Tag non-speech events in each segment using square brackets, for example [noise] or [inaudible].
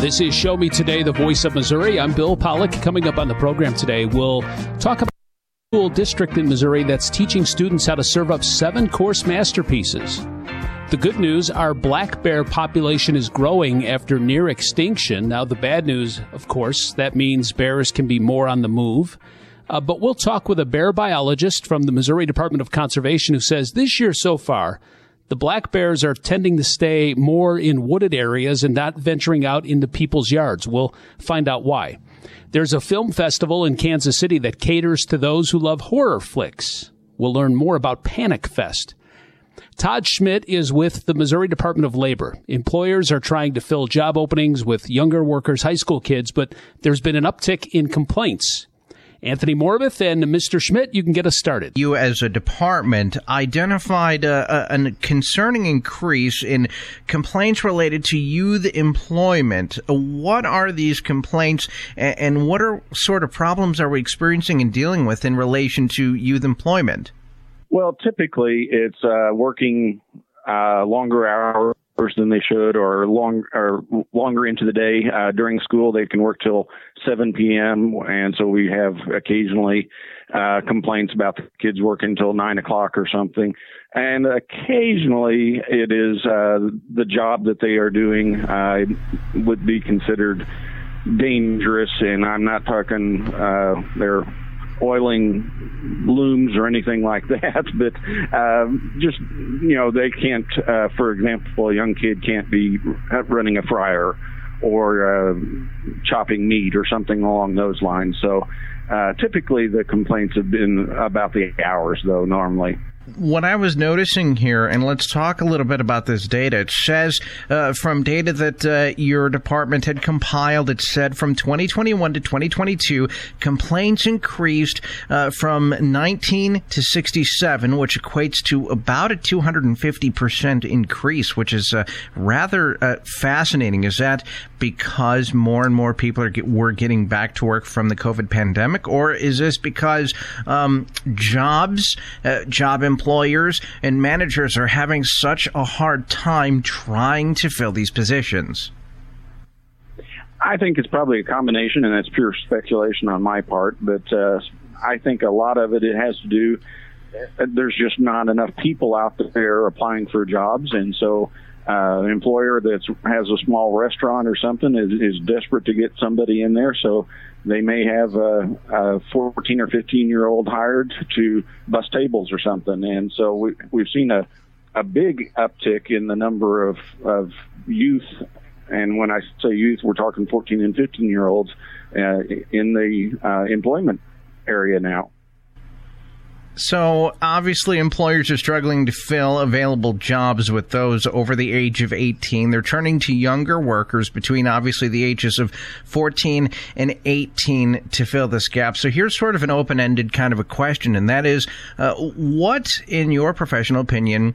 This is Show Me Today, the voice of Missouri. I'm Bill Pollock. Coming up on the program today, we'll talk about a school district in Missouri that's teaching students how to serve up seven course masterpieces. The good news our black bear population is growing after near extinction. Now, the bad news, of course, that means bears can be more on the move. Uh, but we'll talk with a bear biologist from the Missouri Department of Conservation who says this year so far, the black bears are tending to stay more in wooded areas and not venturing out into people's yards. We'll find out why. There's a film festival in Kansas City that caters to those who love horror flicks. We'll learn more about Panic Fest. Todd Schmitt is with the Missouri Department of Labor. Employers are trying to fill job openings with younger workers, high school kids, but there's been an uptick in complaints Anthony Morvith and Mr. Schmitt, you can get us started. You, as a department, identified a, a, a concerning increase in complaints related to youth employment. What are these complaints, and, and what are sort of problems are we experiencing and dealing with in relation to youth employment? Well, typically it's uh, working uh, longer hours than they should, or long or longer into the day. Uh, during school, they can work till 7 p.m. And so we have occasionally uh, complaints about the kids working till nine o'clock or something. And occasionally, it is uh, the job that they are doing uh, would be considered dangerous. And I'm not talking uh, they're oiling looms or anything like [laughs] that, but uh, just you know they can't. Uh, for example, a young kid can't be running a fryer or uh, chopping meat or something along those lines. So uh, typically the complaints have been about the hours, though normally what I was noticing here, and let's talk a little bit about this data. It says uh, from data that uh, your department had compiled, it said from 2021 to 2022, complaints increased uh, from 19 to 67, which equates to about a 250% increase, which is uh, rather uh, fascinating. Is that because more and more people are get, were getting back to work from the COVID pandemic, or is this because um, jobs, uh, job employers and managers are having such a hard time trying to fill these positions? I think it's probably a combination, and that's pure speculation on my part. But uh, I think a lot of it it has to do. Uh, there's just not enough people out there applying for jobs, and so uh, an employer that has a small restaurant or something is, is desperate to get somebody in there. So they may have a, a 14 or 15 year old hired to bus tables or something. And so we, we've seen a, a big uptick in the number of, of youth. And when I say youth, we're talking 14 and 15 year olds uh, in the uh, employment area now. So obviously, employers are struggling to fill available jobs with those over the age of 18. They're turning to younger workers between obviously the ages of 14 and 18 to fill this gap. So here's sort of an open ended kind of a question, and that is uh, what, in your professional opinion,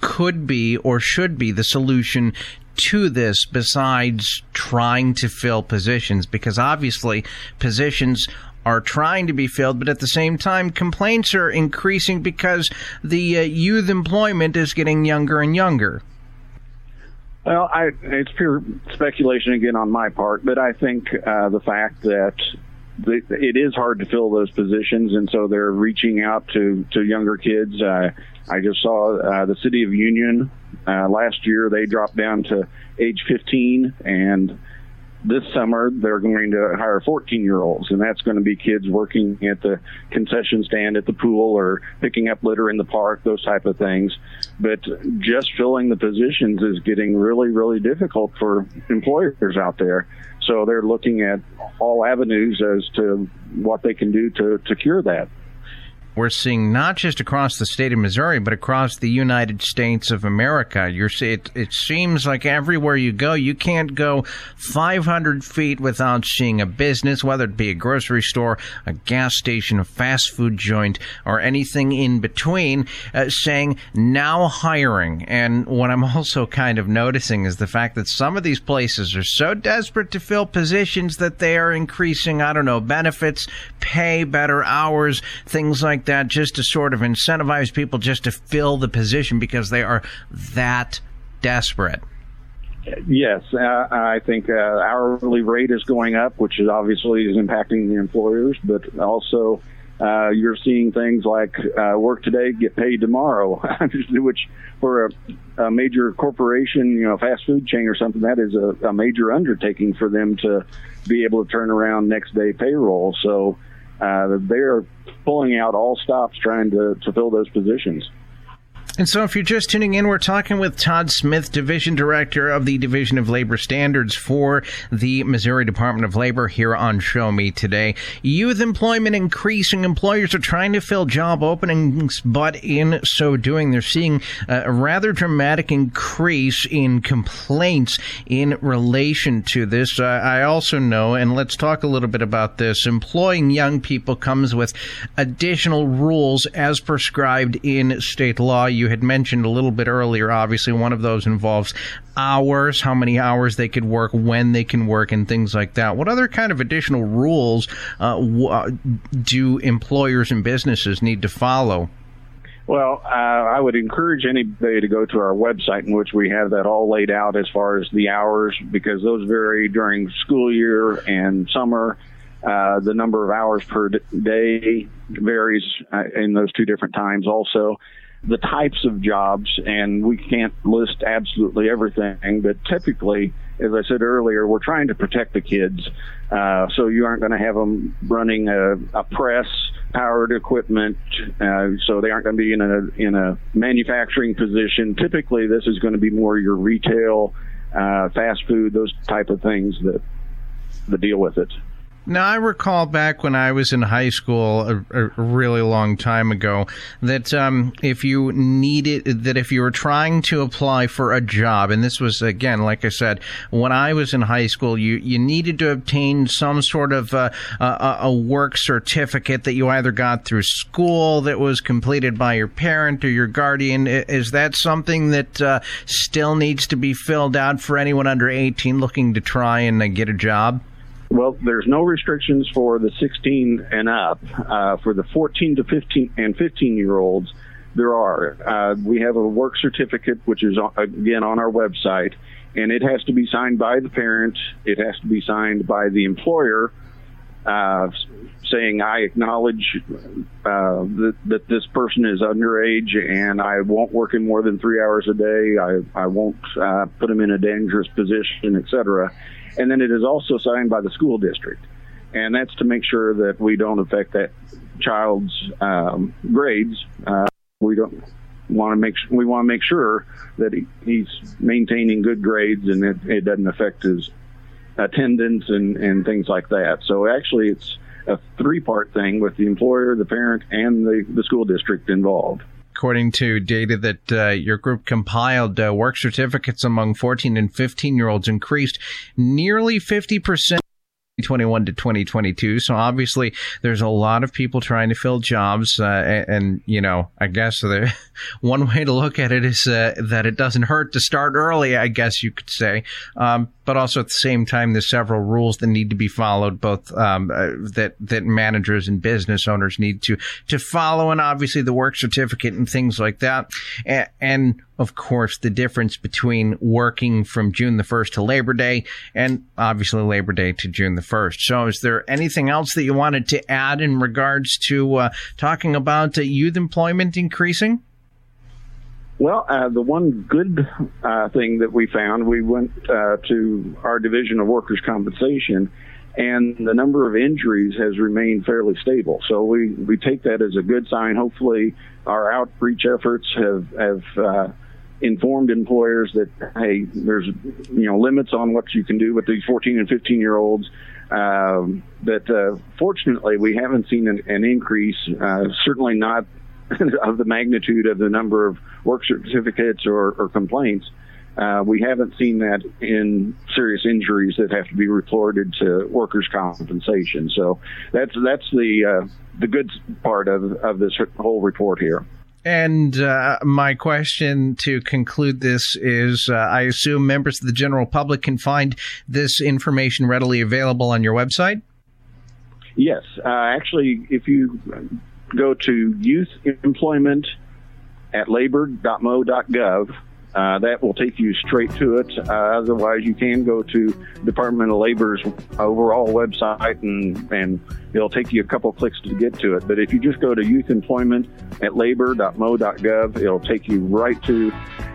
could be or should be the solution to this besides trying to fill positions? Because obviously, positions are trying to be filled, but at the same time, complaints are increasing because the uh, youth employment is getting younger and younger. Well, I, it's pure speculation again on my part, but I think uh, the fact that the, it is hard to fill those positions, and so they're reaching out to to younger kids. Uh, I just saw uh, the city of Union uh, last year; they dropped down to age 15, and this summer they're going to hire 14 year olds and that's going to be kids working at the concession stand at the pool or picking up litter in the park those type of things. But just filling the positions is getting really really difficult for employers out there. So they're looking at all avenues as to what they can do to, to cure that we're seeing not just across the state of Missouri, but across the United States of America. You're, it, it seems like everywhere you go, you can't go 500 feet without seeing a business, whether it be a grocery store, a gas station, a fast food joint, or anything in between, uh, saying now hiring. And what I'm [laughs] also kind of noticing is the fact that some of these places are so desperate to fill positions that they are increasing, I don't know, benefits, pay, better hours, things like that just to sort of incentivize people just to fill the position because they are that desperate. Yes, uh, I think uh, hourly rate is going up, which is obviously is impacting the employers, but also uh, you're seeing things like uh, work today, get paid tomorrow, [laughs] which for a, a, major corporation, you know, fast food chain or something, that is a, a, major undertaking for them to be able to turn around next day payroll. So uh, they're pulling out all stops trying to, to fill those positions. And so, if you're just tuning in, we're talking with Todd Schmitt, Division Director of the Division of Labor Standards for the Missouri Department of Labor, here on Show Me Today. Youth employment increasing. Employers are trying to fill job openings, but in so doing, they're seeing a rather dramatic increase in complaints in relation to this. I also know, and let's talk a little bit about this, employing young people comes with additional rules as prescribed in state law. You had mentioned a little bit earlier. Obviously, one of those involves hours, how many hours they could work, when they can work, and things like that. What other kind of additional rules uh, w- uh, do employers and businesses need to follow? Well, uh, I would encourage anybody to go to our website in which we have that all laid out as far as the hours, because those vary during school year and summer. Uh, the number of hours per day varies uh, in those two different times also the types of jobs, and we can't list absolutely everything, but typically, as I said earlier, we're trying to protect the kids. Uh, so you aren't going to have them running a, a press, powered equipment, uh, so they aren't going to be in a in a manufacturing position. Typically, this is going to be more your retail, uh, fast food, those type of things that that deal with it. Now, I recall back when I was in high school a, a really long time ago that um, if you needed, that if you were trying to apply for a job, and this was, again, like I said, when I was in high school, you, you needed to obtain some sort of uh, a, a work certificate that you either got through school that was completed by your parent or your guardian. Is that something that uh, still needs to be filled out for anyone under 18 looking to try and uh, get a job? Well, there's no restrictions for the 16 and up. Uh, for the 14 to 15 and 15 year olds, there are. Uh, we have a work certificate, which is again on our website, and it has to be signed by the parent. It has to be signed by the employer, uh, saying I acknowledge uh, that, that this person is underage and I won't work in more than three hours a day. I I won't uh, put him in a dangerous position, etc and then it is also signed by the school district, and that's to make sure that we don't affect that child's um, grades. Uh, we don't want to make we want to make sure that he, he's maintaining good grades and it, it doesn't affect his attendance and, and things like that. So actually, it's a three part thing with the employer, the parent, and the, the school district involved according to data that uh, your group compiled, uh, work certificates among 14 and 15 year olds increased nearly 50%. 2021 to 2022. So obviously, there's a lot of people trying to fill jobs, uh, and, and, you know, I guess the [laughs] one way to look at it is uh, that it doesn't hurt to start early. I guess you could say. Um, but also at the same time, there's several rules that need to be followed, both um, uh, that that managers and business owners need to to follow, and obviously the work certificate and things like that, and, and of course the difference between working from June the first to Labor Day, and obviously Labor Day to June the first. So, is there anything else that you wanted to add in regards to uh, talking about uh, youth employment increasing? Well, uh, the one good uh, thing that we found, we went uh, to our division of workers' compensation, and the number of injuries has remained fairly stable. So we, we take that as a good sign. Hopefully, our outreach efforts have have uh, informed employers that hey, there's you know limits on what you can do with these 14 and 15 year olds. Um, but uh, fortunately, we haven't seen an, an increase. Uh, certainly not [laughs] of the magnitude of the number of work certificates or, or complaints. Uh, we haven't seen that in serious injuries that have to be reported to workers' compensation. So that's that's the uh, the good part of of this whole report here. And uh, my question to conclude this is: uh, I assume members of the general public can find this information readily available on your website. Yes, uh, actually, if you go to youth employment at labor.mo.gov. Uh, that will take you straight to it. Uh, otherwise, you can go to Department of Labor's overall website and, and it'll take you a couple clicks to get to it. But if you just go to youth employment at labor.mo.gov, it'll take you right to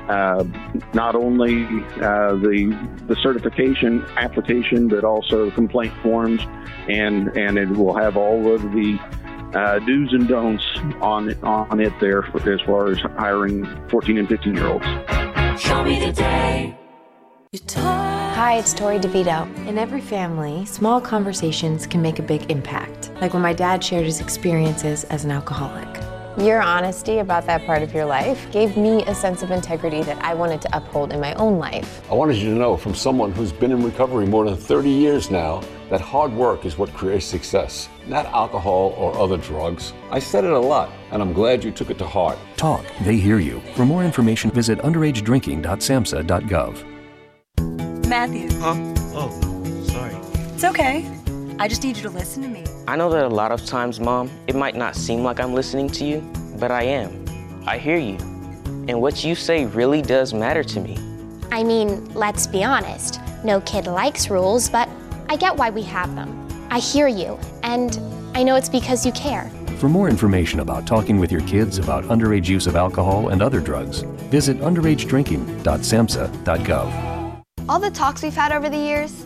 uh, not only uh, the the certification application, but also complaint forms, and and it will have all of the uh, do's and don'ts on on it there for, as far as hiring 14 and 15 year olds. Show Me Today. Hi, it's Tori DeVito. In every family, small conversations can make a big impact, like when my dad shared his experiences as an alcoholic. Your honesty about that part of your life gave me a sense of integrity that I wanted to uphold in my own life. I wanted you to know from someone who's been in recovery more than 30 years now that hard work is what creates success, not alcohol or other drugs. I said it a lot, and I'm glad you took it to heart. Talk, they hear you. For more information, visit underagedrinking.samhsa.gov. Matthew. Huh? Oh, sorry. It's okay. I just need you to listen to me. I know that a lot of times, Mom, it might not seem like I'm listening to you, but I am. I hear you. And what you say really does matter to me. I mean, let's be honest. No kid likes rules, but I get why we have them. I hear you, and I know it's because you care. For more information about talking with your kids about underage use of alcohol and other drugs, visit underagedrinking.samhsa.gov. All the talks we've had over the years,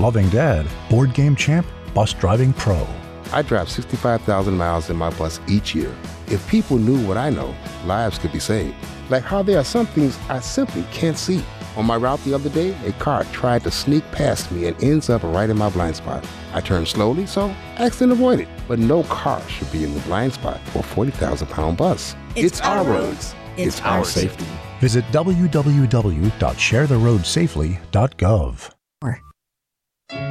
loving dad, board game champ, bus driving pro. I drive 65,000 miles in my bus each year. If people knew what I know, lives could be saved. Like how there are some things I simply can't see. On my route the other day, a car tried to sneak past me and ends up right in my blind spot. I turned slowly, so accident avoided. But no car should be in the blind spot for a 40,000 pound bus. It's, it's our roads. It's, it's our safety. Visit www.sharetheroadsafely.gov.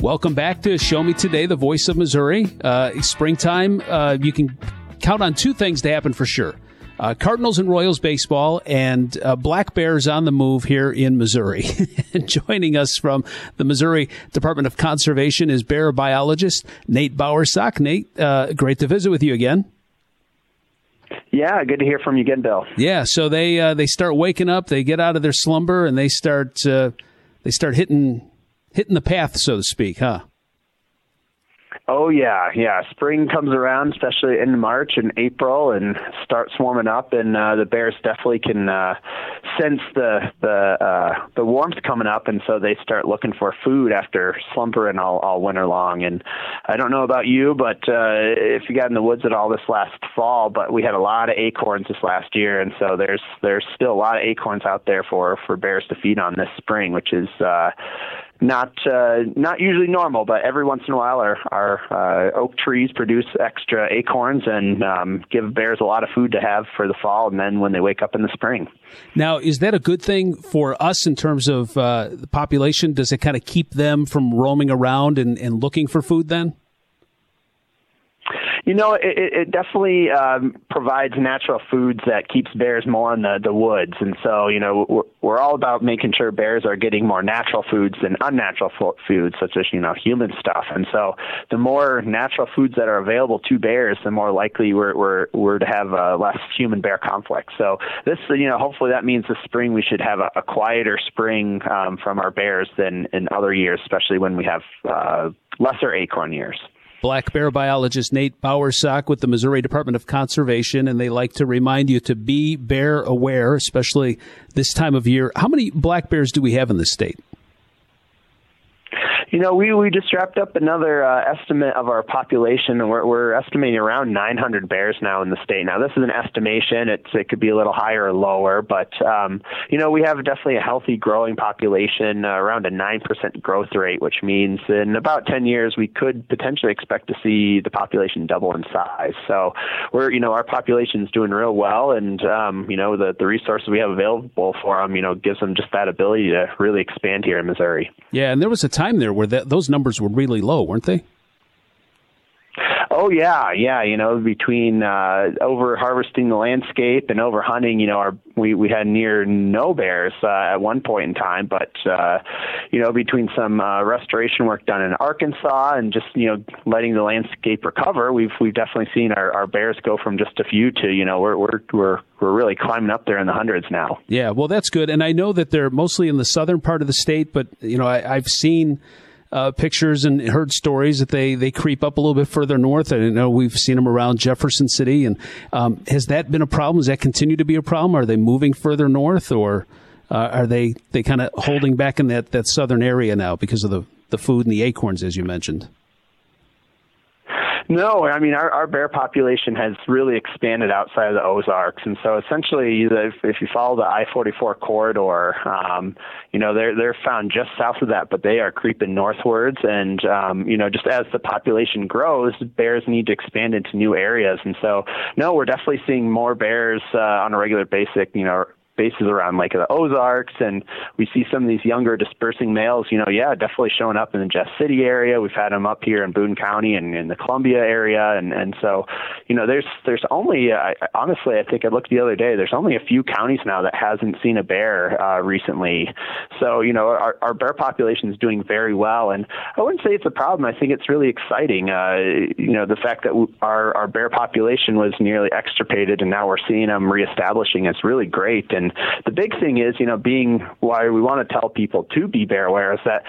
Welcome back to Show Me Today, the voice of Missouri. Uh, springtime, uh, you can count on two things to happen for sure. Uh, Cardinals and Royals baseball and uh, Black Bears on the move here in Missouri. [laughs] joining us from the Missouri Department of Conservation is bear biologist Nate Bowersock. Nate, uh, great to visit with you again. Yeah, good to hear from you again, Bill. Yeah, so they uh, they start waking up, they get out of their slumber, and they start they start hitting hitting the path, so to speak, huh? Oh yeah, yeah. Spring comes around, especially in March and April, and starts warming up, and uh, the bears definitely can uh, sense the the uh, the warmth coming up, and so they start looking for food after slumbering all all winter long. And I don't know about you, but uh, if you got in the woods at all this last fall, but we had a lot of acorns this last year, and so there's there's still a lot of acorns out there for for bears to feed on this spring, which is. Uh, not uh, not usually normal, but every once in a while our our uh, oak trees produce extra acorns and um, give bears a lot of food to have for the fall, and then when they wake up in the spring. Now, is that a good thing for us in terms of uh, the population? Does it kind of keep them from roaming around and, and looking for food then? You know, it, it definitely um, provides natural foods that keeps bears more in the, the woods. And so, you know, we're, we're all about making sure bears are getting more natural foods than unnatural foods, such as, you know, human stuff. And so the more natural foods that are available to bears, the more likely we're, we're, we're to have uh, less human bear conflict. So this, you know, hopefully that means this spring we should have a, a quieter spring um, from our bears than in other years, especially when we have uh, lesser acorn years. Black bear biologist Nate Bowersock with the Missouri Department of Conservation, and they like to remind you to be bear aware, especially this time of year. How many black bears do we have in the state? You know, we, we just wrapped up another uh, estimate of our population, we're, we're estimating around 900 bears now in the state. Now, this is an estimation; it's it could be a little higher or lower, but um, you know, we have definitely a healthy, growing population, uh, around a nine percent growth rate, which means in about 10 years we could potentially expect to see the population double in size. So, we're you know, our population is doing real well, and um, you know, the the resources we have available for them, you know, gives them just that ability to really expand here in Missouri. Yeah, and there was a time there where that, those numbers were really low, weren't they? Oh yeah, yeah. You know, between uh, over harvesting the landscape and over hunting, you know, our we we had near no bears uh, at one point in time. But uh, you know, between some uh, restoration work done in Arkansas and just you know letting the landscape recover, we've we've definitely seen our, our bears go from just a few to you know we're we're we're we're really climbing up there in the hundreds now. Yeah, well, that's good. And I know that they're mostly in the southern part of the state, but you know, I, I've seen uh, pictures and heard stories that they, they creep up a little bit further north. I know we've seen them around Jefferson City. And um, has that been a problem? Does that continue to be a problem? Are they moving further north, or uh, are they they kind of holding back in that, that southern area now because of the, the food and the acorns, as you mentioned? No, I mean our, our bear population has really expanded outside of the Ozarks, and so essentially, if, if you follow the I-44 corridor, um, you know they're they're found just south of that, but they are creeping northwards, and um, you know just as the population grows, bears need to expand into new areas, and so no, we're definitely seeing more bears uh, on a regular basis. You know, bases around Lake of the Ozarks, and we see some of these younger dispersing males. You know, yeah, definitely showing up in the Jeff City area. We've had them up here in Boone County and in the Columbia area, and and so, you know, there's there's only uh, honestly, I think I looked the other day. There's only a few counties now that hasn't seen a bear uh, recently. So you know, our our bear population is doing very well, and I wouldn't say it's a problem. I think it's really exciting. Uh, you know, the fact that our our bear population was nearly extirpated, and now we're seeing them reestablishing. It's really great, and and the big thing is, you know, being why we want to tell people to be bear aware is that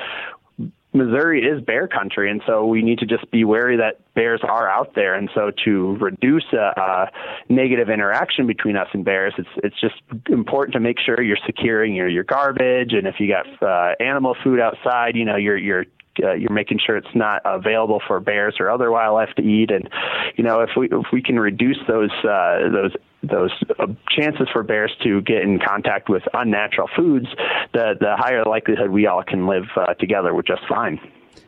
Missouri is bear country, and so we need to just be wary that bears are out there. And so, to reduce a, a negative interaction between us and bears, it's it's just important to make sure you're securing your your garbage, and if you got uh, animal food outside, you know, you're you're uh, you're making sure it's not available for bears or other wildlife to eat. And you know, if we if we can reduce those uh, those those uh, chances for bears to get in contact with unnatural foods, the the higher likelihood we all can live uh, together with just fine.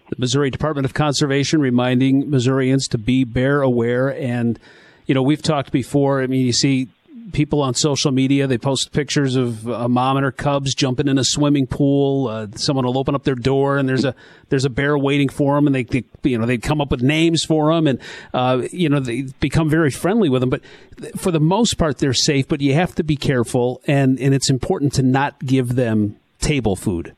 The Missouri Department of Conservation reminding Missourians to be bear aware and you know we've talked before. I mean, you see people on social media. They post pictures of a mom and her cubs jumping in a swimming pool. Uh, someone will open up their door and there's a there's a bear waiting for them, and they, they you know they come up with names for them, and uh, you know they become very friendly with them. But for the most part, they're safe. But you have to be careful, and and it's important to not give them table food.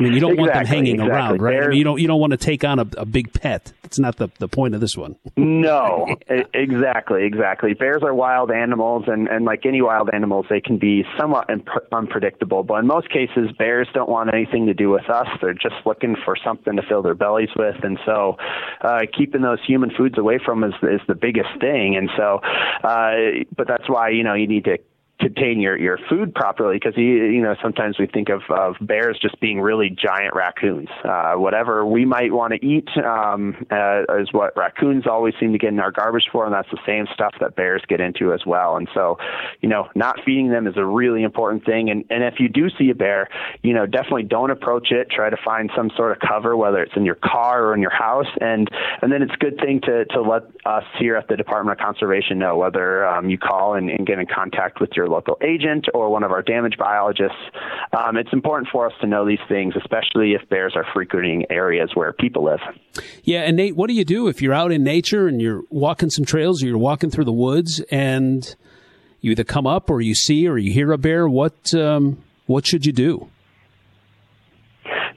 I mean, you don't exactly, want them hanging exactly. around, right? I mean, you don't you don't want to take on a, a big pet. That's not the the point of this one. no, [laughs] exactly, exactly. Bears are wild animals, and and like any wild animals, they can be somewhat imp- unpredictable. But in most cases, bears don't want anything to do with us. They're just looking for something to fill their bellies with, and so uh, keeping those human foods away from is is the biggest thing. And so, uh, but that's why you know you need to contain your your food properly because you you know sometimes we think of of bears just being really giant raccoons. Uh whatever we might want to eat um uh, is what raccoons always seem to get in our garbage for and that's the same stuff that bears get into as well. And so you know not feeding them is a really important thing. And and if you do see a bear you know definitely don't approach it. Try to find some sort of cover whether it's in your car or in your house. And and then it's a good thing to to let us here at the Department of Conservation know whether um, you call and, and get in contact with your local agent or one of our damage biologists. Um, it's important for us to know these things, especially if bears are frequenting areas where people live. Yeah, and Nate, what do you do if you're out in nature and you're walking some trails or you're walking through the woods and you either come up or you see or you hear a bear? What um, what should you do?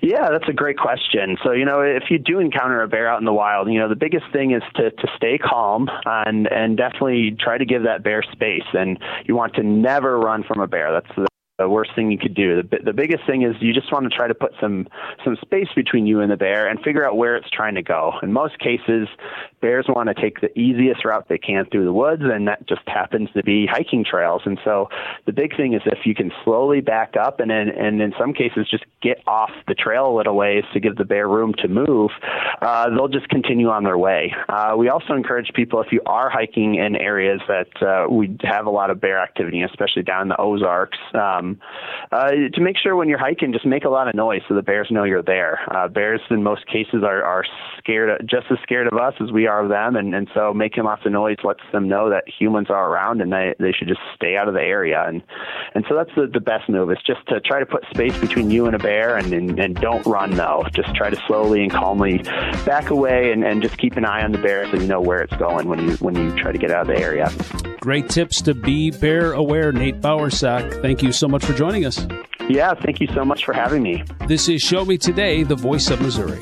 Yeah, that's a great question. So, you know, if you do encounter a bear out in the wild, you know, the biggest thing is to, to stay calm and, and definitely try to give that bear space. And you want to never run from a bear. That's the worst thing you could do. The, the biggest thing is you just want to try to put some some space between you and the bear and figure out where it's trying to go. In most cases, bears want to take the easiest route they can through the woods, and that just happens to be hiking trails. And so the big thing is if you can slowly back up and in, and in some cases just get off the trail a little ways to give the bear room to move, uh, they'll just continue on their way. Uh, we also encourage people if you are hiking in areas that uh, we have a lot of bear activity, especially down in the Ozarks. Um, uh, to make sure when you're hiking, just make a lot of noise so the bears know you're there. Uh, bears, in most cases, are, are scared, just as scared of us as we are of them, and, and so making lots of noise lets them know that humans are around and they, they should just stay out of the area. And and so that's the, the best move. Is just to try to put space between you and a bear, and and, and don't run though. Just try to slowly and calmly back away, and, and just keep an eye on the bear so you know where it's going when you when you try to get out of the area. Great tips to be bear aware, Nate Bowersock. Thank you so much for joining us. Yeah, thank you so much for having me. This is Show Me Today, the voice of Missouri.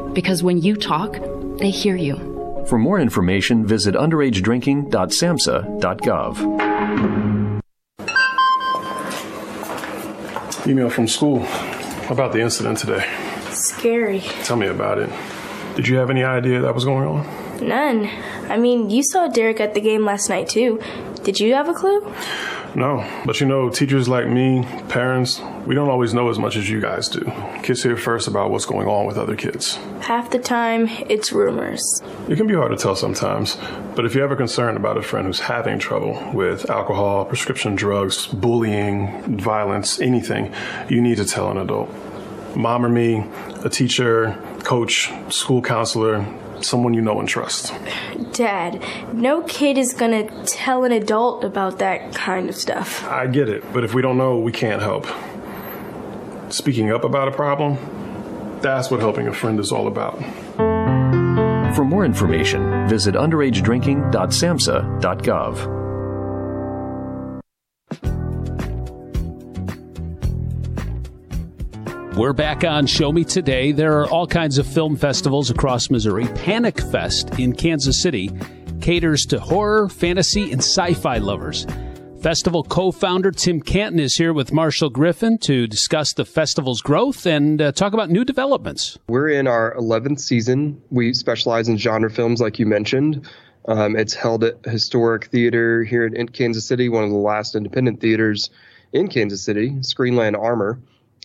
because when you talk, they hear you. For more information, visit underagedrinking.samhsa.gov. Email from school about the incident today. Scary. Tell me about it. Did you have any idea that was going on? None. I mean, you saw Derek at the game last night too. Did you have a clue? No, but you know, teachers like me, parents, We don't always know as much as you guys do. Kids hear first about what's going on with other kids. Half the time, it's rumors. It can be hard to tell sometimes, but if you're ever concerned about a friend who's having trouble with alcohol, prescription drugs, bullying, violence, anything, you need to tell an adult. Mom or me, a teacher, coach, school counselor, someone you know and trust. Dad, no kid is gonna tell an adult about that kind of stuff. I get it, but if we don't know, we can't help. Speaking up about a problem, that's what helping a friend is all about. For more information, visit underagedrinking.samhsa.gov. We're back on Show Me Today. There are all kinds of film festivals across Missouri. Panic Fest in Kansas City caters to horror, fantasy, and sci fi lovers. Festival co founder Tim Canton is here with Marshall Griffin to discuss the festival's growth and uh, talk about new developments. We're in our 11th season. We specialize in genre films, like you mentioned. Um, it's held at Historic Theater here in Kansas City, one of the last independent theaters in Kansas City, Screenland Armour.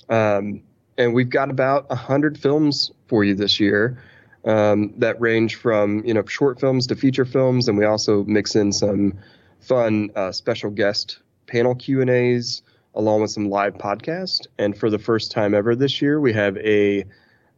Um, and we've got about 100 films for you this year um, that range from you know short films to feature films and we also mix in some fun uh, special guest panel q&a's along with some live podcast and for the first time ever this year we have a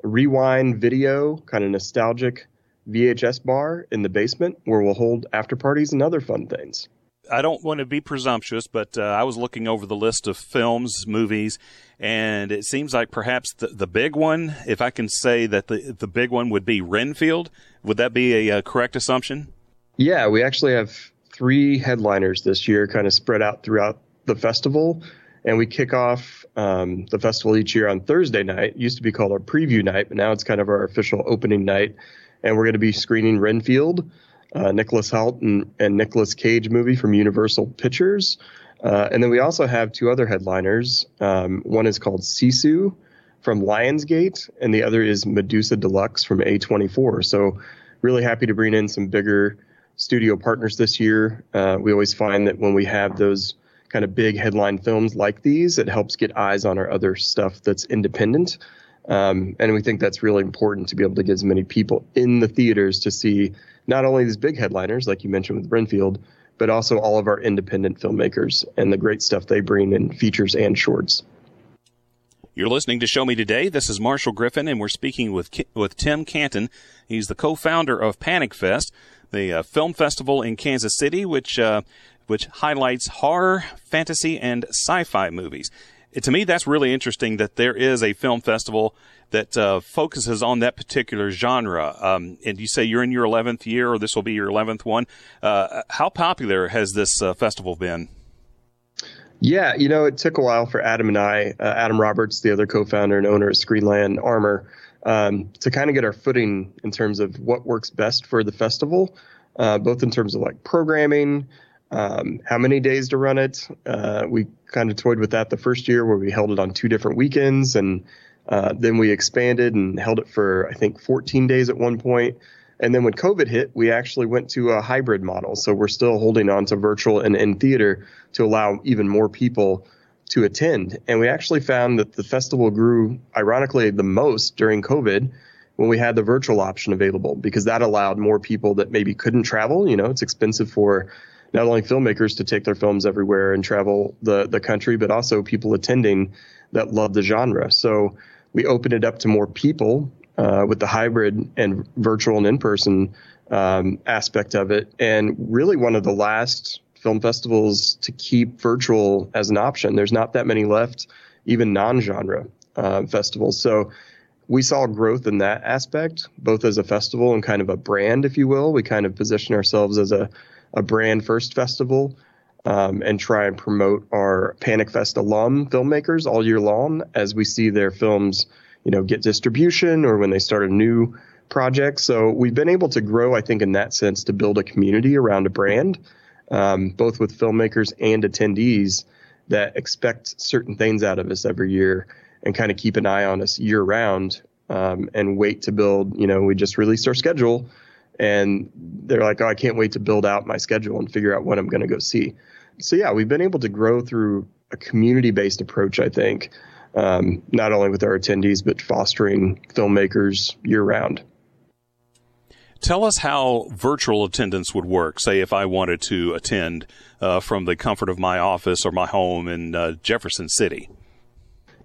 rewind video kind of nostalgic vhs bar in the basement where we'll hold after parties and other fun things I don't want to be presumptuous, but uh, I was looking over the list of films, movies, and it seems like perhaps the, the big one, if I can say that the the big one would be Renfield. Would that be a, a correct assumption? Yeah, we actually have three headliners this year, kind of spread out throughout the festival. And we kick off um, the festival each year on Thursday night. It used to be called our preview night, but now it's kind of our official opening night. And we're going to be screening Renfield uh, Nicholas Hoult and, and Nicolas Cage movie from Universal Pictures. Uh, and then we also have two other headliners. Um, one is called Sisu from Lionsgate, and the other is Medusa Deluxe from A24. So, really happy to bring in some bigger studio partners this year. Uh, we always find that when we have those kind of big headline films like these, it helps get eyes on our other stuff that's independent. Um, and we think that's really important to be able to get as many people in the theaters to see not only these big headliners, like you mentioned with Renfield, but also all of our independent filmmakers and the great stuff they bring in features and shorts. You're listening to Show Me Today. This is Marshall Griffin, and we're speaking with with Tim Canton. He's the co-founder of Panic Fest, the uh, film festival in Kansas City, which uh, which highlights horror, fantasy, and sci-fi movies. It, to me, that's really interesting that there is a film festival that uh, focuses on that particular genre. Um, and you say you're in your 11th year, or this will be your 11th one. Uh, how popular has this uh, festival been? Yeah, you know, it took a while for Adam and I, uh, Adam Roberts, the other co-founder and owner of Screenland Armour, um, to kind of get our footing in terms of what works best for the festival, uh, both in terms of like programming, um, how many days to run it. Uh, we kind of toyed with that the first year where we held it on two different weekends and uh, then we expanded and held it for, I think, 14 days at one point. And then when COVID hit, we actually went to a hybrid model. So we're still holding on to virtual and in theater to allow even more people to attend. And we actually found that the festival grew, ironically, the most during COVID when we had the virtual option available because that allowed more people that maybe couldn't travel. You know, it's expensive for not only filmmakers to take their films everywhere and travel the, the country, but also people attending that love the genre. So we opened it up to more people uh, with the hybrid and virtual and in person um, aspect of it. And really, one of the last film festivals to keep virtual as an option. There's not that many left, even non genre uh, festivals. So we saw growth in that aspect, both as a festival and kind of a brand, if you will. We kind of position ourselves as a, a brand first festival um, and try and promote our Panic Fest alum filmmakers all year long as we see their films, you know, get distribution or when they start a new project. So we've been able to grow, I think, in that sense, to build a community around a brand, um, both with filmmakers and attendees that expect certain things out of us every year and kind of keep an eye on us year round um, and wait to build. You know, we just released our schedule and they're like, oh, I can't wait to build out my schedule and figure out what I'm going to go see. so yeah, we've been able to grow through a community based approach, I think, um, not only with our attendees, but fostering filmmakers year round. Tell us how virtual attendance would work. Say, if I wanted to attend uh, from the comfort of my office or my home in uh, Jefferson City.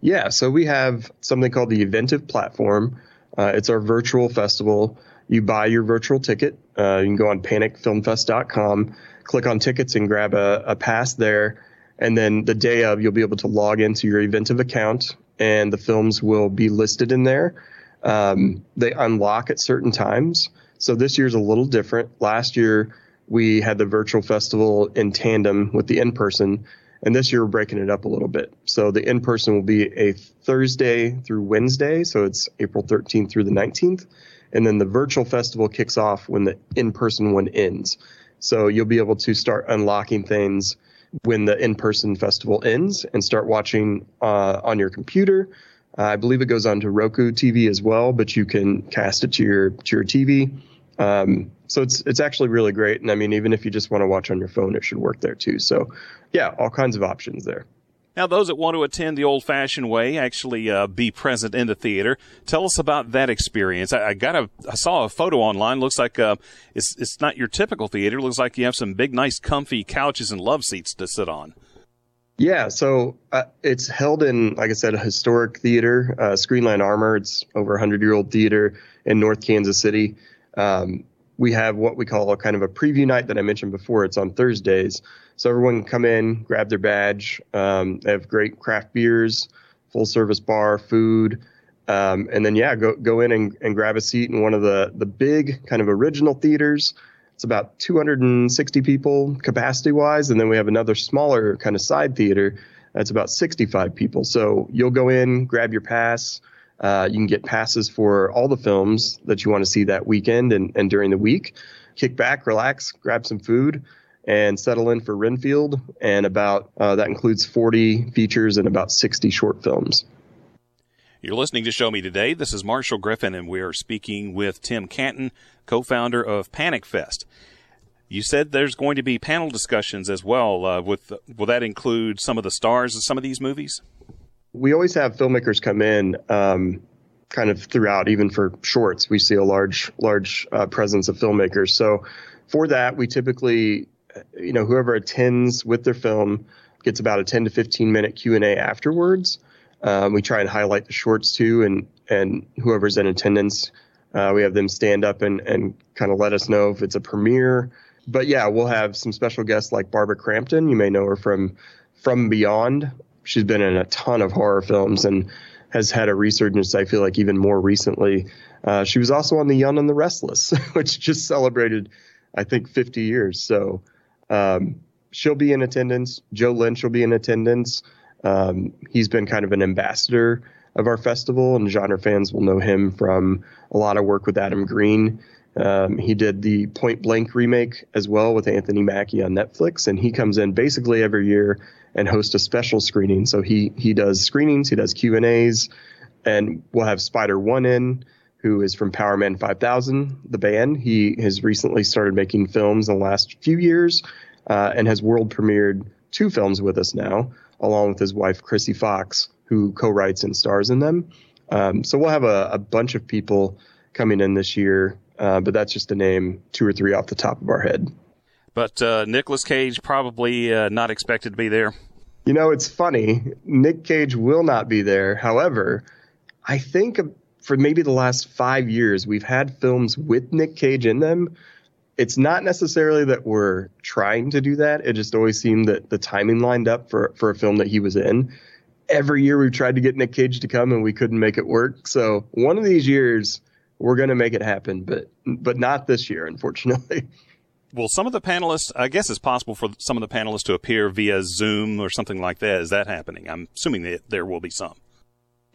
Yeah, so we have something called the Eventive platform. Uh, it's our virtual festival. You buy your virtual ticket. Uh, you can go on panicfilmfest.com, click on tickets, and grab a, a pass there. And then the day of, you'll be able to log into your Eventive account, and the films will be listed in there. Um, they unlock at certain times. So this year's a little different. Last year, we had the virtual festival in tandem with the in person. And this year we're breaking it up a little bit. So the in person will be a Thursday through Wednesday. So it's April 13th through the 19th. And then the virtual festival kicks off when the in person one ends. So you'll be able to start unlocking things when the in person festival ends and start watching uh, on your computer. Uh, I believe it goes on to Roku TV as well, but you can cast it to your to your TV. Um, so it's it's actually really great. And I mean, even if you just want to watch on your phone, it should work there too. So yeah, all kinds of options there. Now, those that want to attend the old fashioned way, actually uh, be present in the theater, tell us about that experience. I, I got a, I saw a photo online. Looks like uh, it's it's not your typical theater. Looks like you have some big, nice, comfy couches and love seats to sit on. Yeah, so uh, it's held in, like I said, a historic theater, uh, Screenland Armour. It's over a hundred year old theater in North Kansas City. Um, we have what we call a kind of a preview night that I mentioned before. It's on Thursdays. So everyone can come in, grab their badge. Um, they have great craft beers, full service bar, food. Um, and then, yeah, go, go in and, and grab a seat in one of the, the big kind of original theaters. It's about 260 people capacity wise. And then we have another smaller kind of side theater that's about 65 people. So you'll go in, grab your pass, uh, you can get passes for all the films that you want to see that weekend and, and during the week. Kick back, relax, grab some food, and settle in for Renfield. And about uh, that includes 40 features and about 60 short films. You're listening to Show Me Today. This is Marshall Griffin, and we are speaking with Tim Canton, co-founder of Panic Fest. You said there's going to be panel discussions as well. Uh, with will that include some of the stars of some of these movies? We always have filmmakers come in um, kind of throughout, even for shorts. We see a large, large uh, presence of filmmakers. So for that, we typically, you know, whoever attends with their film gets about a 10 to 15 minute Q and A afterwards. Um, we try and highlight the shorts too, and and whoever's in attendance, uh, we have them stand up and and kind of let us know if it's a premiere. But yeah, we'll have some special guests like Barbara Crampton. You may know her from From Beyond she's been in a ton of horror films and has had a resurgence. I feel like even more recently. Uh, she was also on The Young and the Restless, [laughs] which just celebrated, I think, 50 years. So um, she'll be in attendance. Joe Lynch will be in attendance. Um, he's been kind of an ambassador of our festival, and genre fans will know him from a lot of work with Adam Green. Um, he did the Point Blank remake as well with Anthony Mackie on Netflix, and he comes in basically every year and host a special screening. So he he does screenings, he does Q and A's, and we'll have Spider One in, who is from Powerman 5000, the band. He has recently started making films in the last few years, uh, and has world premiered two films with us now, along with his wife Krsy Fox, who co-writes and stars in them. Um, so we'll have a, a, bunch of people coming in this year, uh, but that's just to name two or three off the top of our head. But uh, Nicolas Cage probably uh, not expected to be there. You know, it's funny. Nick Cage will not be there. However, I think for maybe the last five years, we've had films with Nick Cage in them. It's not necessarily that we're trying to do that. It just always seemed that the timing lined up for, for a film that he was in. Every year we've tried to get Nick Cage to come and we couldn't make it work. So one of these years we're going to make it happen, but but not this year, unfortunately. [laughs] Well, some of the panelists, I guess it's possible for some of the panelists to appear via Zoom or something like that. Is that happening? I'm assuming that there will be some.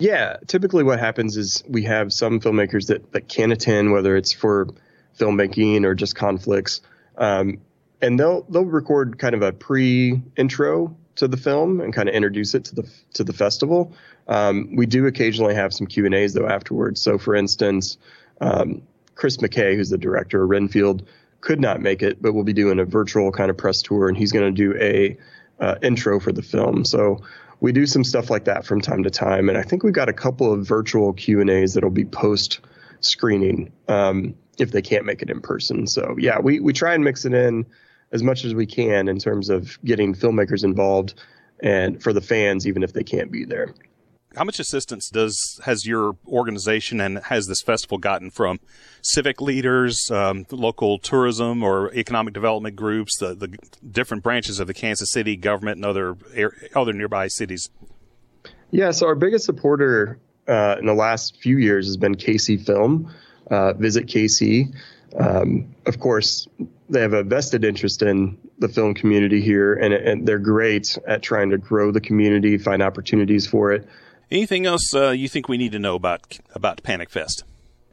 Yeah, typically what happens is we have some filmmakers that, that can attend, whether it's for filmmaking or just conflicts, um, and they'll they'll record kind of a pre-intro to the film and kind of introduce it to the to the festival. Um, we do occasionally have some Q and A's though afterwards. So, for instance, um, Chris McKay, who's the director of Renfield, could not make it, but we'll be doing a virtual kind of press tour, and he's going to do a uh, intro for the film. So we do some stuff like that from time to time, and I think we've got a couple of virtual Q and A's that'll be post screening um, if they can't make it in person. So yeah, we we try and mix it in as much as we can in terms of getting filmmakers involved and for the fans, even if they can't be there. How much assistance does has your organization and has this festival gotten from civic leaders, um, local tourism or economic development groups, the, the different branches of the Kansas City government and other other nearby cities? Yeah, so our biggest supporter uh, in the last few years has been KC Film. Uh, visit KC. Um, of course, they have a vested interest in the film community here, and, and they're great at trying to grow the community, find opportunities for it. Anything else uh, you think we need to know about about Panic Fest?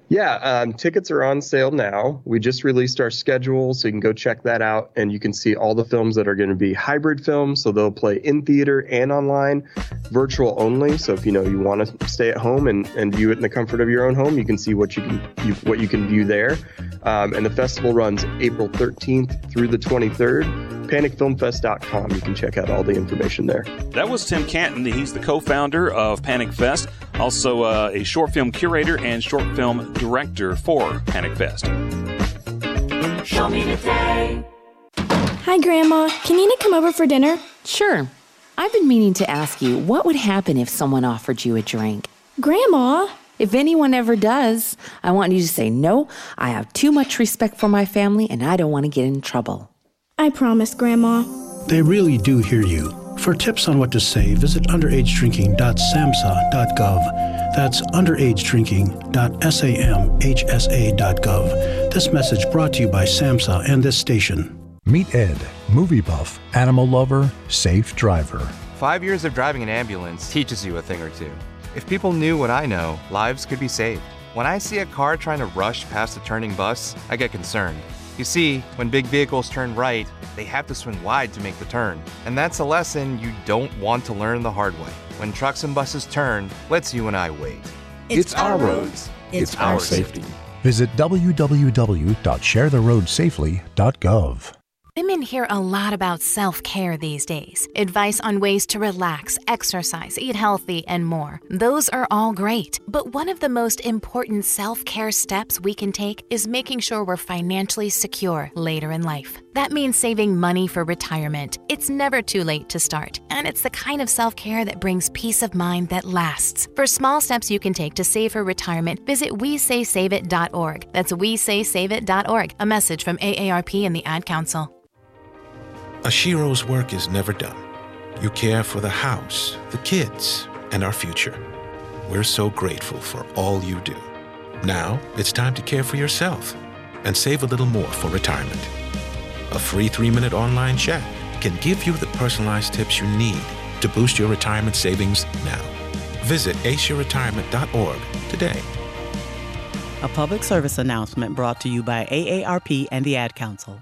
Yeah, um, tickets are on sale now. We just released our schedule, so you can go check that out, and you can see all the films that are going to be hybrid films. So they'll play in theater and online, virtual only. So if you know you want to stay at home and, and view it in the comfort of your own home, you can see what you can you, what you can view there. Um, and the festival runs April 13th through the 23rd panicfilmfest.com. You can check out all the information there. That was Tim Canton. He's the co founder of Panic Fest, also uh, a short film curator and short film director for Panic Fest. Show me today. Hi, Grandma. Can Nina come over for dinner? Sure. I've been meaning to ask you what would happen if someone offered you a drink? Grandma! If anyone ever does, I want you to say, No, I have too much respect for my family and I don't want to get in trouble. I promise, Grandma. They really do hear you. For tips on what to say, visit underagedrinking.samhsa.gov. That's underagedrinking.samhsa.gov. This message brought to you by SAMHSA and this station. Meet Ed, movie buff, animal lover, safe driver. Five years of driving an ambulance teaches you a thing or two. If people knew what I know, lives could be saved. When I see a car trying to rush past a turning bus, I get concerned. You see, when big vehicles turn right, they have to swing wide to make the turn. And that's a lesson you don't want to learn the hard way. When trucks and buses turn, let's you and I wait. It's, it's our roads. It's, it's our safety. safety. Visit www.sharetheroadsafely.gov. Women hear a lot about self care these days advice on ways to relax, exercise, eat healthy, and more. Those are all great. But one of the most important self care steps we can take is making sure we're financially secure later in life. That means saving money for retirement. It's never too late to start, and it's the kind of self care that brings peace of mind that lasts. For small steps you can take to save for retirement, visit WeSaySaveIt.org. That's WeSaySaveIt.org, a message from AARP and the Ad Council. A Shero's work is never done. You care for the house, the kids, and our future. We're so grateful for all you do. Now it's time to care for yourself and save a little more for retirement. A free three minute online chat can give you the personalized tips you need to boost your retirement savings now. Visit aceyourretirement.org today. A public service announcement brought to you by AARP and the Ad Council.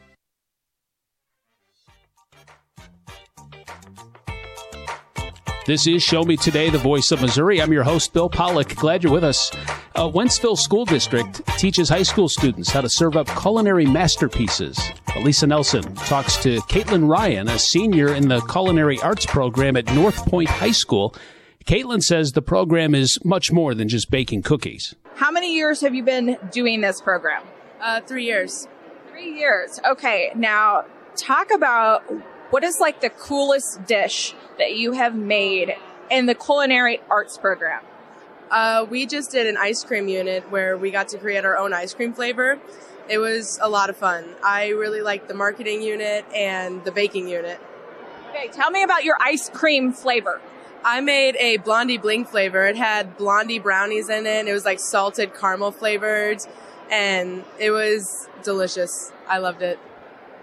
This is Show Me Today, the voice of Missouri. I'm your host, Bill Pollock. Glad you're with us. Uh, Wentzville School District teaches high school students how to serve up culinary masterpieces. Alisa Nelson talks to Caitlin Ryan, a senior in the culinary arts program at North Point High School. Caitlin says the program is much more than just baking cookies. How many years have you been doing this program? Uh, three years. Three years. Okay. Now, talk about what is like the coolest dish that you have made in the culinary arts program? Uh, we just did an ice cream unit where we got to create our own ice cream flavor. It was a lot of fun. I really liked the marketing unit and the baking unit. Okay, tell me about your ice cream flavor. I made a blondie bling flavor. It had blondie brownies in it. It was like salted caramel flavored and it was delicious. I loved it.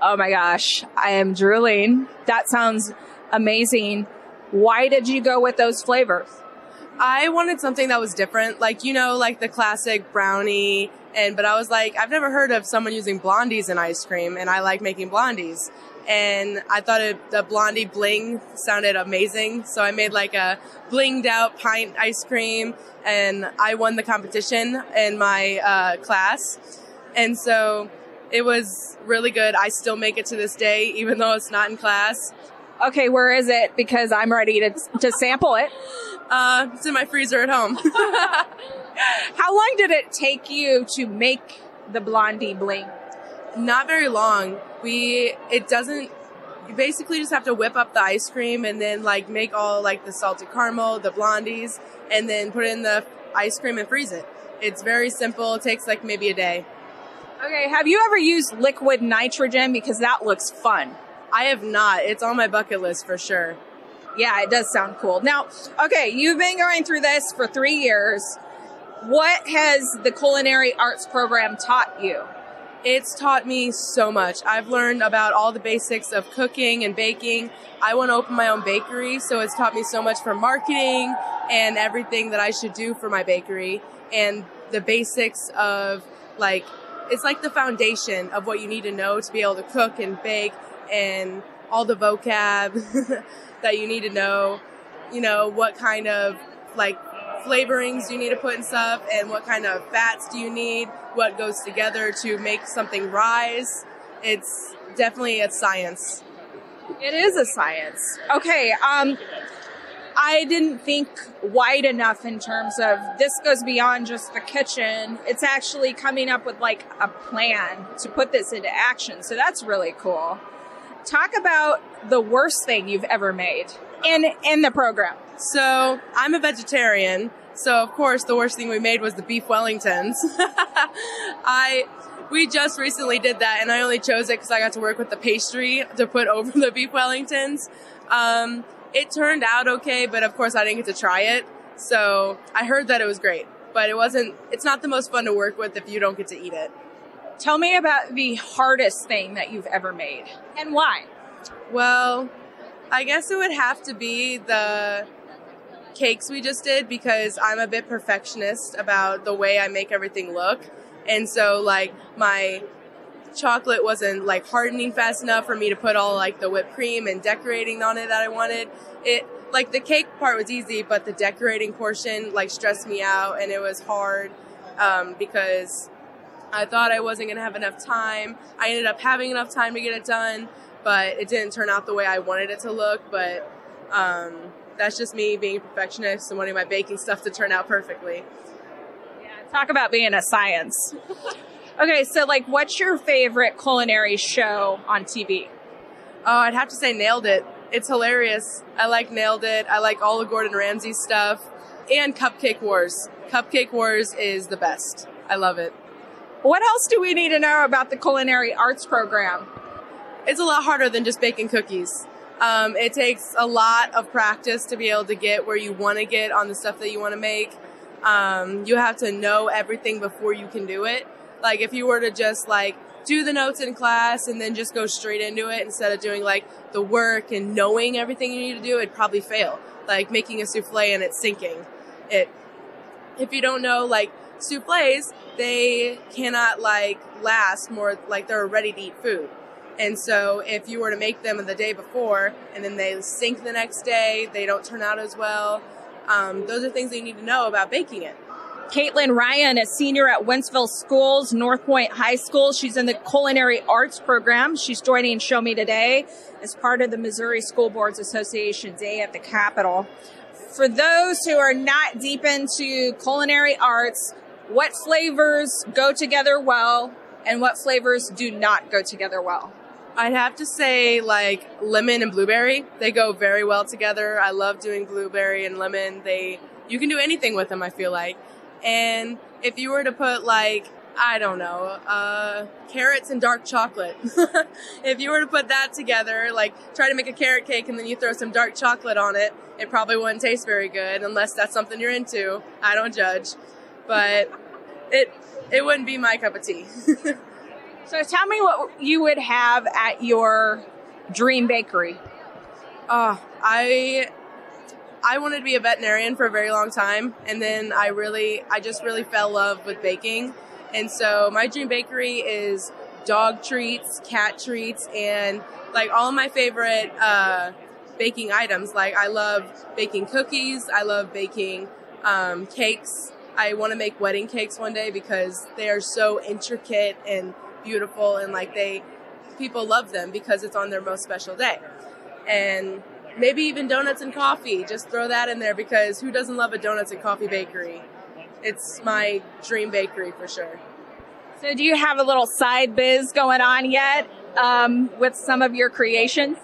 Oh my gosh, I am drooling. That sounds amazing. Why did you go with those flavors? I wanted something that was different, like you know, like the classic brownie. And but I was like, I've never heard of someone using blondies in ice cream, and I like making blondies. And I thought it, the blondie bling sounded amazing, so I made like a blinged out pint ice cream, and I won the competition in my uh, class. And so it was really good. I still make it to this day, even though it's not in class. Okay, where is it? Because I'm ready to to sample it. Uh, it's in my freezer at home. [laughs] How long did it take you to make the blondie bling? Not very long. We it doesn't. You basically just have to whip up the ice cream and then like make all like the salted caramel, the blondies, and then put in the ice cream and freeze it. It's very simple. It takes like maybe a day. Okay, have you ever used liquid nitrogen? Because that looks fun. I have not. It's on my bucket list for sure. Yeah, it does sound cool. Now, okay, you've been going through this for three years. What has the culinary arts program taught you? It's taught me so much. I've learned about all the basics of cooking and baking. I want to open my own bakery, so it's taught me so much for marketing and everything that I should do for my bakery and the basics of like it's like the foundation of what you need to know to be able to cook and bake and all the vocab [laughs] that you need to know. You know, what kind of like flavorings you need to put in stuff and what kind of fats do you need, what goes together to make something rise. It's definitely a science. It is a science. Okay, um I didn't think wide enough in terms of this goes beyond just the kitchen. It's actually coming up with like a plan to put this into action. So that's really cool. Talk about the worst thing you've ever made in in the program. So I'm a vegetarian. So of course the worst thing we made was the beef Wellingtons. [laughs] I we just recently did that, and I only chose it because I got to work with the pastry to put [laughs] over the beef Wellingtons. Um, it turned out okay, but of course I didn't get to try it. So I heard that it was great, but it wasn't. It's not the most fun to work with if you don't get to eat it. Tell me about the hardest thing that you've ever made and why. Well, I guess it would have to be the cakes we just did because I'm a bit perfectionist about the way I make everything look. And so like my chocolate wasn't like hardening fast enough for me to put all like the whipped cream and decorating on it that I wanted. It like the cake part was easy, but the decorating portion like stressed me out and it was hard um, because I thought I wasn't gonna have enough time. I ended up having enough time to get it done, but it didn't turn out the way I wanted it to look. But um, that's just me being a perfectionist and wanting my baking stuff to turn out perfectly. Yeah, talk about being a science. okay, so like, what's your favorite culinary show on TV? Oh, I'd have to say Nailed It. It's hilarious. I like Nailed It. I like all the Gordon Ramsay stuff. And Cupcake Wars. Cupcake Wars is the best. I love it. What else do we need to know about the culinary arts program? It's a lot harder than just baking cookies. Um, it takes a lot of practice to be able to get where you want to get on the stuff that you want to make. Um, you have to know everything before you can do it. Like if you were to just like do the notes in class and then just go straight into it instead of doing like the work and knowing everything you need to do, it'd probably fail. Like making a souffle and it's sinking. It, if you don't know like souffles, they cannot like last more like they're ready to eat food. And so if you were to make them the day before and then they sink the next day, they don't turn out as well. Um, those are things that you need to know about baking it. Caitlin Ryan, a senior at Wentzville Schools, North Point High School. She's in the culinary arts program. She's joining Show Me Today as part of the Missouri School Boards Association Day at the Capitol. For those who are not deep into culinary arts, what flavors go together well And what flavors do not go together well? I'd have to say like lemon and blueberry. They go very well together. I love doing blueberry and lemon. They you can do anything with them, I feel like. And if you were to put like I don't know, uh, carrots and dark chocolate. [laughs] if you were to put that together, like try to make a carrot cake and then you throw some dark chocolate on it, it probably wouldn't taste very good unless that's something you're into. I don't judge, but it it wouldn't be my cup of tea. so tell me what you would have at your dream bakery. Oh, I I wanted to be a veterinarian for a very long time, and then I really, I just really fell in love with baking, and so my dream bakery is dog treats, cat treats, and like all of my favorite uh, baking items. Like I love baking cookies, I love baking um, cakes. I want to make wedding cakes one day because they are so intricate and beautiful, and like they, people love them because it's on their most special day, and maybe even donuts and coffee. Just throw that in there because who doesn't love a donuts and coffee bakery? It's my dream bakery for sure. So, do you have a little side biz going on yet um, with some of your creations?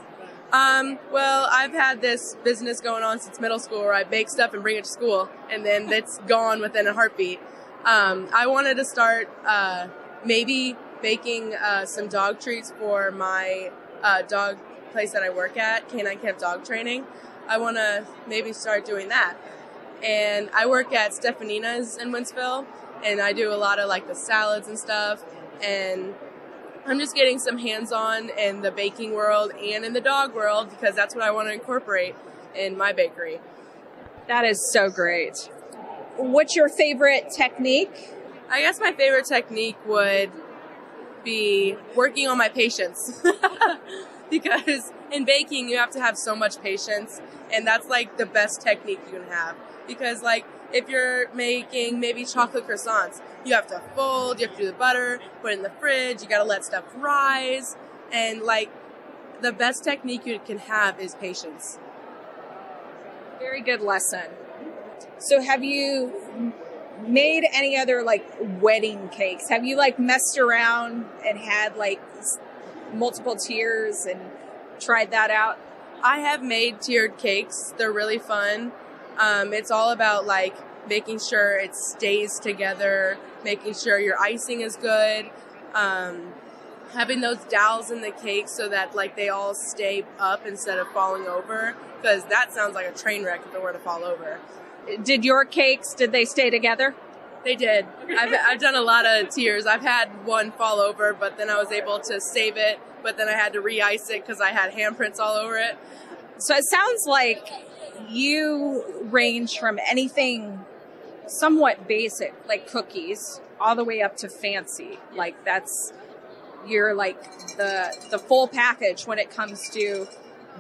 Um, well, I've had this business going on since middle school where I bake stuff and bring it to school, and then it's gone within a heartbeat. Um, I wanted to start uh, maybe baking uh, some dog treats for my uh, dog place that I work at, Canine Camp Dog Training. I want to maybe start doing that. And I work at Stefanina's in Wentzville, and I do a lot of like the salads and stuff. And I'm just getting some hands on in the baking world and in the dog world because that's what I want to incorporate in my bakery. That is so great. What's your favorite technique? I guess my favorite technique would be working on my patience. [laughs] because in baking you have to have so much patience and that's like the best technique you can have because like if you're making maybe chocolate croissants you have to fold you have to do the butter put it in the fridge you got to let stuff rise and like the best technique you can have is patience very good lesson so have you made any other like wedding cakes have you like messed around and had like multiple tiers and tried that out? I have made tiered cakes. They're really fun. Um, it's all about like making sure it stays together, making sure your icing is good, um, having those dowels in the cake so that like they all stay up instead of falling over. Because that sounds like a train wreck if it were to fall over. Did your cakes? Did they stay together? They did. I've, I've done a lot of tiers. I've had one fall over, but then I was able to save it. But then I had to re-ice it because I had handprints all over it. So it sounds like you range from anything somewhat basic, like cookies, all the way up to fancy. Like that's you're like the the full package when it comes to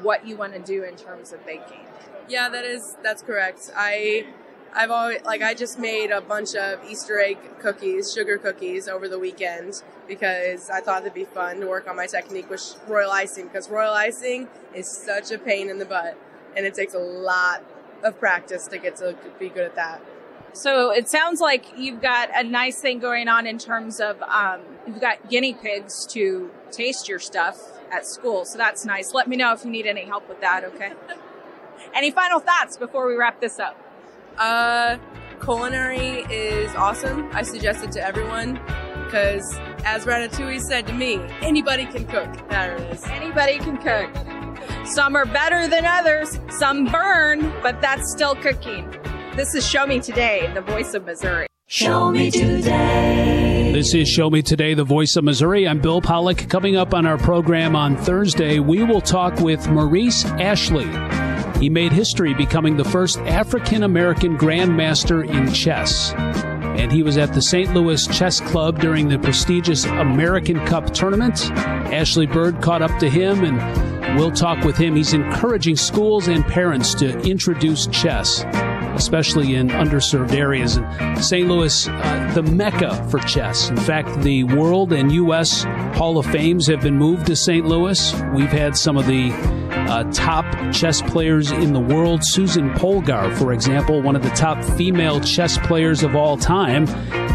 what you want to do in terms of baking. Yeah, that is that's correct. I I've always like I just made a bunch of Easter egg cookies, sugar cookies over the weekend because I thought it'd be fun to work on my technique with royal icing because royal icing is such a pain in the butt and it takes a lot of practice to get to be good at that. So it sounds like you've got a nice thing going on in terms of um, you've got guinea pigs to taste your stuff at school. So that's nice. Let me know if you need any help with that, okay? [laughs] any final thoughts before we wrap this up? Uh, culinary is awesome. I suggest it to everyone because, as Ratatouille said to me, anybody can cook. There it is. Anybody can cook. Some are better than others, some burn, but that's still cooking. This is Show Me Today, the voice of Missouri. Show Me Today. This is Show Me Today, the voice of Missouri. I'm Bill Pollock. Coming up on our program on Thursday, we will talk with Maurice Ashley. He made history becoming the first African American grandmaster in chess. And he was at the St. Louis Chess Club during the prestigious American Cup tournament. Ashley Byrd caught up to him and we'll talk with him. He's encouraging schools and parents to introduce chess. Especially in underserved areas. And St. Louis, uh, the mecca for chess. In fact, the World and U.S. Hall of Fames have been moved to St. Louis. We've had some of the uh, top chess players in the world. Susan Polgar, for example, one of the top female chess players of all time,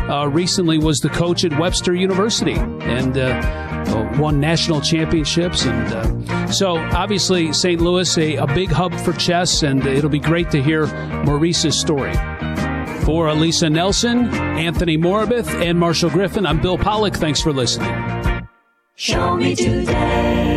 uh, recently was the coach at Webster University and uh, won national championships. And uh, so, obviously, St. Louis, a, a big hub for chess, and it'll be great to hear Maurice's story. For Alisa Nelson, Anthony Morabith, and Marshall Griffin, I'm Bill Pollock. Thanks for listening. Show me today.